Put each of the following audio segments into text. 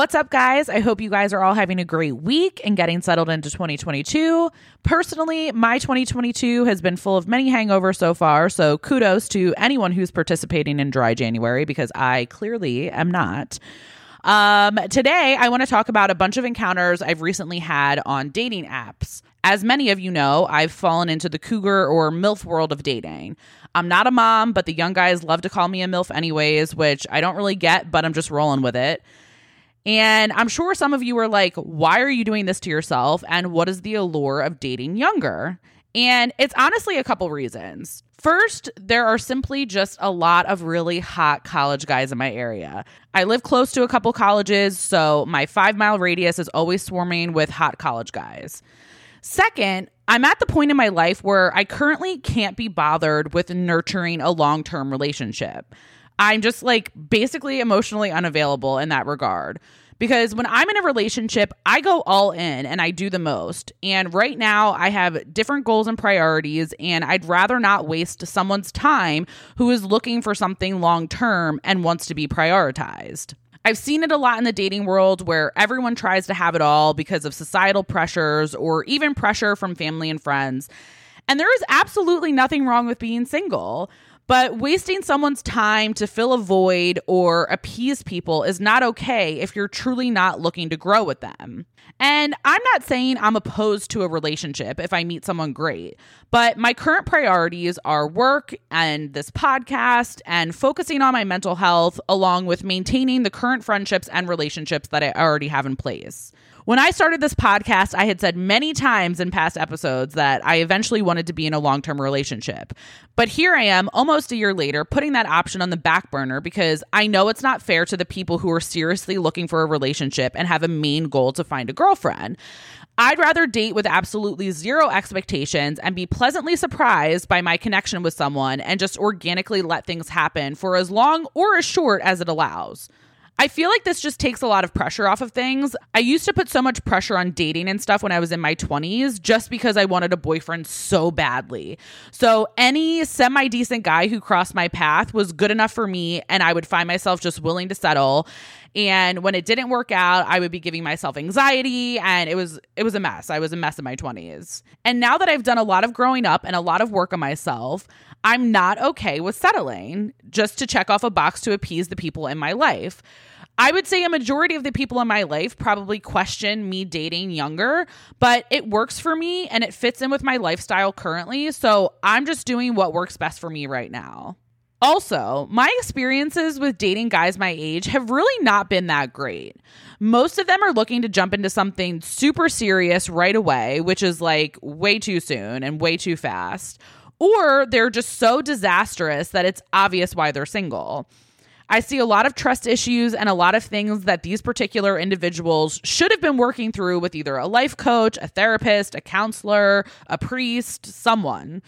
What's up, guys? I hope you guys are all having a great week and getting settled into 2022. Personally, my 2022 has been full of many hangovers so far, so kudos to anyone who's participating in dry January because I clearly am not. Um, today, I want to talk about a bunch of encounters I've recently had on dating apps. As many of you know, I've fallen into the cougar or MILF world of dating. I'm not a mom, but the young guys love to call me a MILF anyways, which I don't really get, but I'm just rolling with it. And I'm sure some of you are like, why are you doing this to yourself? And what is the allure of dating younger? And it's honestly a couple reasons. First, there are simply just a lot of really hot college guys in my area. I live close to a couple colleges, so my five mile radius is always swarming with hot college guys. Second, I'm at the point in my life where I currently can't be bothered with nurturing a long term relationship. I'm just like basically emotionally unavailable in that regard. Because when I'm in a relationship, I go all in and I do the most. And right now, I have different goals and priorities, and I'd rather not waste someone's time who is looking for something long term and wants to be prioritized. I've seen it a lot in the dating world where everyone tries to have it all because of societal pressures or even pressure from family and friends. And there is absolutely nothing wrong with being single. But wasting someone's time to fill a void or appease people is not okay if you're truly not looking to grow with them. And I'm not saying I'm opposed to a relationship if I meet someone great, but my current priorities are work and this podcast and focusing on my mental health, along with maintaining the current friendships and relationships that I already have in place. When I started this podcast, I had said many times in past episodes that I eventually wanted to be in a long term relationship. But here I am, almost a year later, putting that option on the back burner because I know it's not fair to the people who are seriously looking for a relationship and have a main goal to find a girlfriend. I'd rather date with absolutely zero expectations and be pleasantly surprised by my connection with someone and just organically let things happen for as long or as short as it allows. I feel like this just takes a lot of pressure off of things. I used to put so much pressure on dating and stuff when I was in my 20s just because I wanted a boyfriend so badly. So any semi decent guy who crossed my path was good enough for me, and I would find myself just willing to settle. And when it didn't work out, I would be giving myself anxiety and it was it was a mess. I was a mess in my 20s. And now that I've done a lot of growing up and a lot of work on myself, I'm not okay with settling just to check off a box to appease the people in my life. I would say a majority of the people in my life probably question me dating younger, but it works for me and it fits in with my lifestyle currently. So I'm just doing what works best for me right now. Also, my experiences with dating guys my age have really not been that great. Most of them are looking to jump into something super serious right away, which is like way too soon and way too fast. Or they're just so disastrous that it's obvious why they're single. I see a lot of trust issues and a lot of things that these particular individuals should have been working through with either a life coach, a therapist, a counselor, a priest, someone.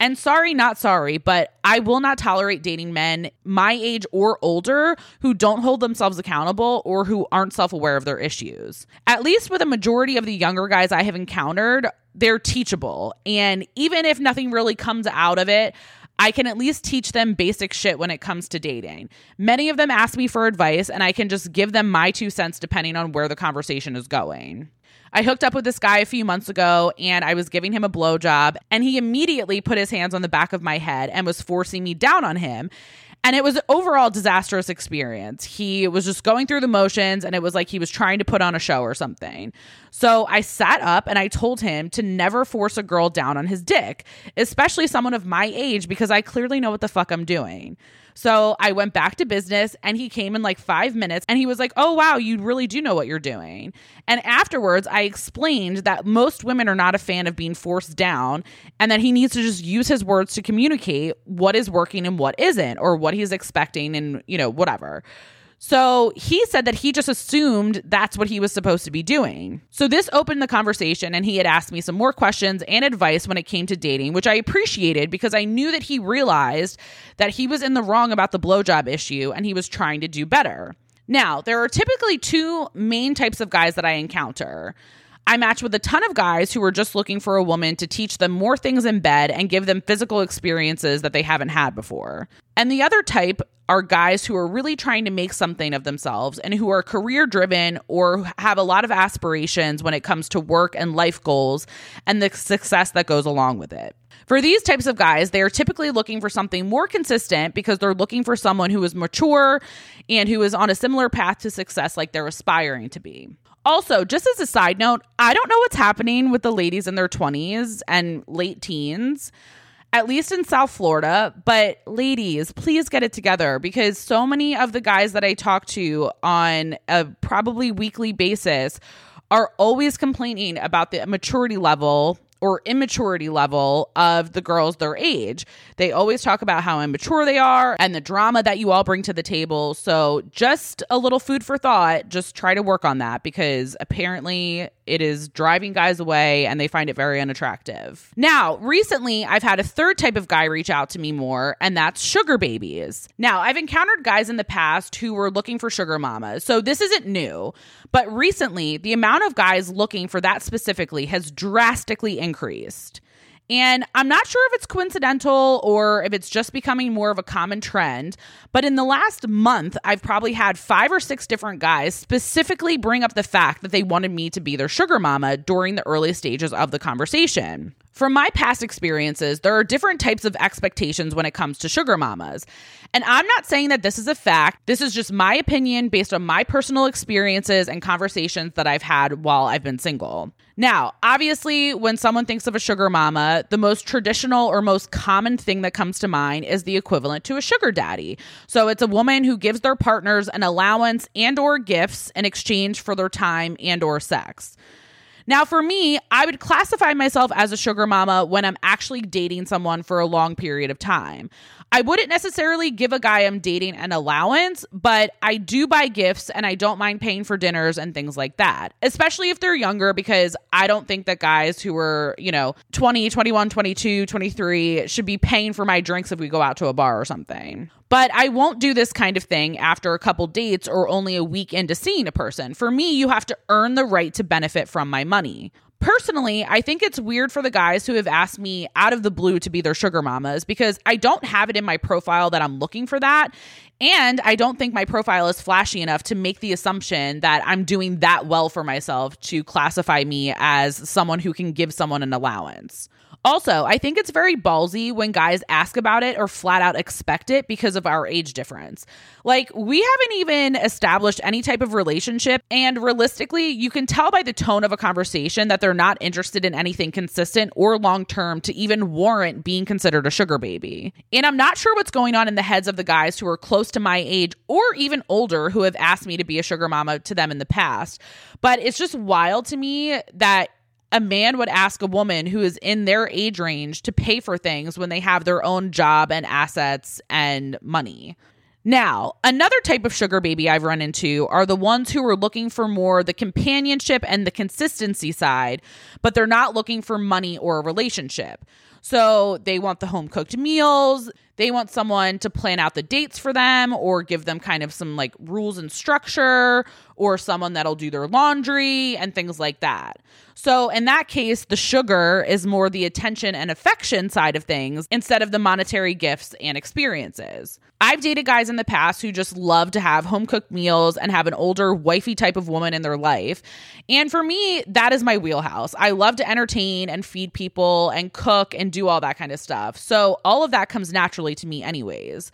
And sorry, not sorry, but I will not tolerate dating men my age or older who don't hold themselves accountable or who aren't self aware of their issues. At least with a majority of the younger guys I have encountered, they're teachable. And even if nothing really comes out of it, I can at least teach them basic shit when it comes to dating. Many of them ask me for advice, and I can just give them my two cents depending on where the conversation is going. I hooked up with this guy a few months ago and I was giving him a blowjob, and he immediately put his hands on the back of my head and was forcing me down on him. And it was an overall disastrous experience. He was just going through the motions and it was like he was trying to put on a show or something. So I sat up and I told him to never force a girl down on his dick, especially someone of my age, because I clearly know what the fuck I'm doing. So I went back to business and he came in like five minutes and he was like, Oh, wow, you really do know what you're doing. And afterwards, I explained that most women are not a fan of being forced down and that he needs to just use his words to communicate what is working and what isn't, or what he's expecting and, you know, whatever. So he said that he just assumed that's what he was supposed to be doing. So this opened the conversation, and he had asked me some more questions and advice when it came to dating, which I appreciated because I knew that he realized that he was in the wrong about the blowjob issue and he was trying to do better. Now, there are typically two main types of guys that I encounter. I match with a ton of guys who are just looking for a woman to teach them more things in bed and give them physical experiences that they haven't had before. And the other type are guys who are really trying to make something of themselves and who are career driven or have a lot of aspirations when it comes to work and life goals and the success that goes along with it. For these types of guys, they are typically looking for something more consistent because they're looking for someone who is mature and who is on a similar path to success like they're aspiring to be. Also, just as a side note, I don't know what's happening with the ladies in their 20s and late teens at least in South Florida. But ladies, please get it together because so many of the guys that I talk to on a probably weekly basis are always complaining about the maturity level or immaturity level of the girls their age. They always talk about how immature they are and the drama that you all bring to the table. So, just a little food for thought. Just try to work on that because apparently it is driving guys away and they find it very unattractive. Now, recently, I've had a third type of guy reach out to me more, and that's sugar babies. Now, I've encountered guys in the past who were looking for sugar mamas. So, this isn't new. But recently, the amount of guys looking for that specifically has drastically increased. And I'm not sure if it's coincidental or if it's just becoming more of a common trend, but in the last month, I've probably had five or six different guys specifically bring up the fact that they wanted me to be their sugar mama during the early stages of the conversation. From my past experiences, there are different types of expectations when it comes to sugar mamas. And I'm not saying that this is a fact. This is just my opinion based on my personal experiences and conversations that I've had while I've been single. Now, obviously, when someone thinks of a sugar mama, the most traditional or most common thing that comes to mind is the equivalent to a sugar daddy. So it's a woman who gives their partners an allowance and or gifts in exchange for their time and or sex. Now, for me, I would classify myself as a sugar mama when I'm actually dating someone for a long period of time. I wouldn't necessarily give a guy I'm dating an allowance, but I do buy gifts and I don't mind paying for dinners and things like that, especially if they're younger, because I don't think that guys who are, you know, 20, 21, 22, 23 should be paying for my drinks if we go out to a bar or something. But I won't do this kind of thing after a couple dates or only a week into seeing a person. For me, you have to earn the right to benefit from my money. Personally, I think it's weird for the guys who have asked me out of the blue to be their sugar mamas because I don't have it in my profile that I'm looking for that. And I don't think my profile is flashy enough to make the assumption that I'm doing that well for myself to classify me as someone who can give someone an allowance. Also, I think it's very ballsy when guys ask about it or flat out expect it because of our age difference. Like, we haven't even established any type of relationship, and realistically, you can tell by the tone of a conversation that they're not interested in anything consistent or long term to even warrant being considered a sugar baby. And I'm not sure what's going on in the heads of the guys who are close to my age or even older who have asked me to be a sugar mama to them in the past, but it's just wild to me that a man would ask a woman who is in their age range to pay for things when they have their own job and assets and money. Now, another type of sugar baby I've run into are the ones who are looking for more the companionship and the consistency side, but they're not looking for money or a relationship. So they want the home cooked meals. They want someone to plan out the dates for them or give them kind of some like rules and structure or someone that'll do their laundry and things like that. So, in that case, the sugar is more the attention and affection side of things instead of the monetary gifts and experiences. I've dated guys in the past who just love to have home cooked meals and have an older, wifey type of woman in their life. And for me, that is my wheelhouse. I love to entertain and feed people and cook and do all that kind of stuff. So, all of that comes naturally to me, anyways.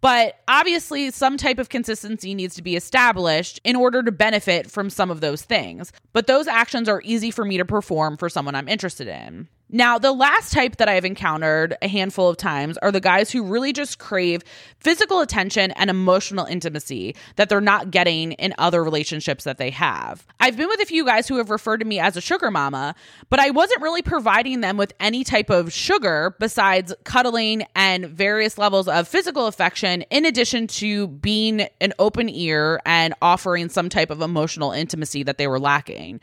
But obviously, some type of consistency needs to be established in order to benefit from some of those things. But those actions are easy for me to perform for someone I'm interested in. Now, the last type that I've encountered a handful of times are the guys who really just crave physical attention and emotional intimacy that they're not getting in other relationships that they have. I've been with a few guys who have referred to me as a sugar mama, but I wasn't really providing them with any type of sugar besides cuddling and various levels of physical affection, in addition to being an open ear and offering some type of emotional intimacy that they were lacking.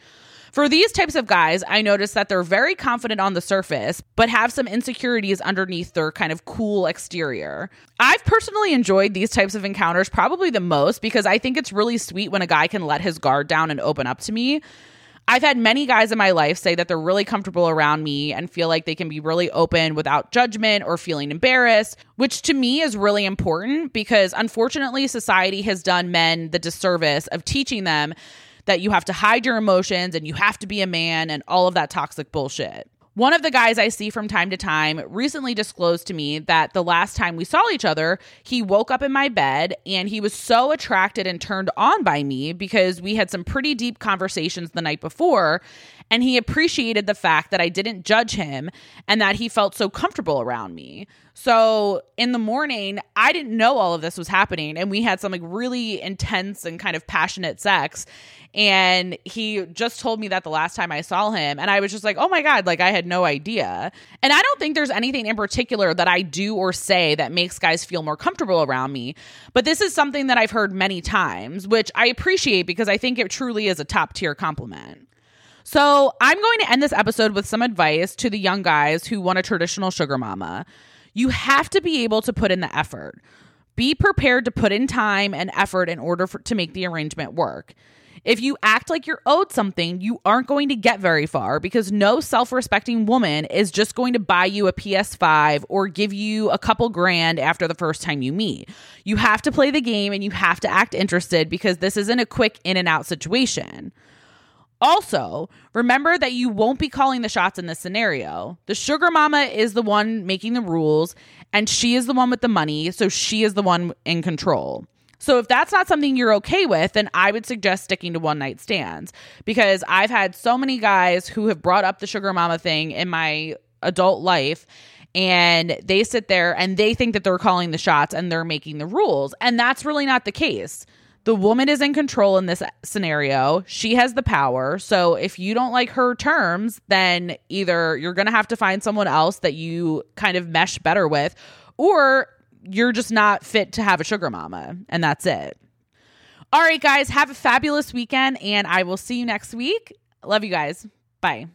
For these types of guys, I notice that they're very confident on the surface, but have some insecurities underneath their kind of cool exterior. I've personally enjoyed these types of encounters probably the most because I think it's really sweet when a guy can let his guard down and open up to me. I've had many guys in my life say that they're really comfortable around me and feel like they can be really open without judgment or feeling embarrassed, which to me is really important because unfortunately, society has done men the disservice of teaching them that you have to hide your emotions and you have to be a man and all of that toxic bullshit. One of the guys I see from time to time recently disclosed to me that the last time we saw each other, he woke up in my bed and he was so attracted and turned on by me because we had some pretty deep conversations the night before. And he appreciated the fact that I didn't judge him and that he felt so comfortable around me. So in the morning, I didn't know all of this was happening. And we had some like really intense and kind of passionate sex. And he just told me that the last time I saw him. And I was just like, oh my God, like I had no idea. And I don't think there's anything in particular that I do or say that makes guys feel more comfortable around me. But this is something that I've heard many times, which I appreciate because I think it truly is a top tier compliment. So, I'm going to end this episode with some advice to the young guys who want a traditional sugar mama. You have to be able to put in the effort. Be prepared to put in time and effort in order for, to make the arrangement work. If you act like you're owed something, you aren't going to get very far because no self respecting woman is just going to buy you a PS5 or give you a couple grand after the first time you meet. You have to play the game and you have to act interested because this isn't a quick in and out situation. Also, remember that you won't be calling the shots in this scenario. The sugar mama is the one making the rules, and she is the one with the money, so she is the one in control. So if that's not something you're okay with, then I would suggest sticking to one night stands because I've had so many guys who have brought up the sugar mama thing in my adult life and they sit there and they think that they're calling the shots and they're making the rules. And that's really not the case. The woman is in control in this scenario. She has the power. So if you don't like her terms, then either you're going to have to find someone else that you kind of mesh better with, or you're just not fit to have a sugar mama, and that's it. All right, guys, have a fabulous weekend, and I will see you next week. Love you guys. Bye.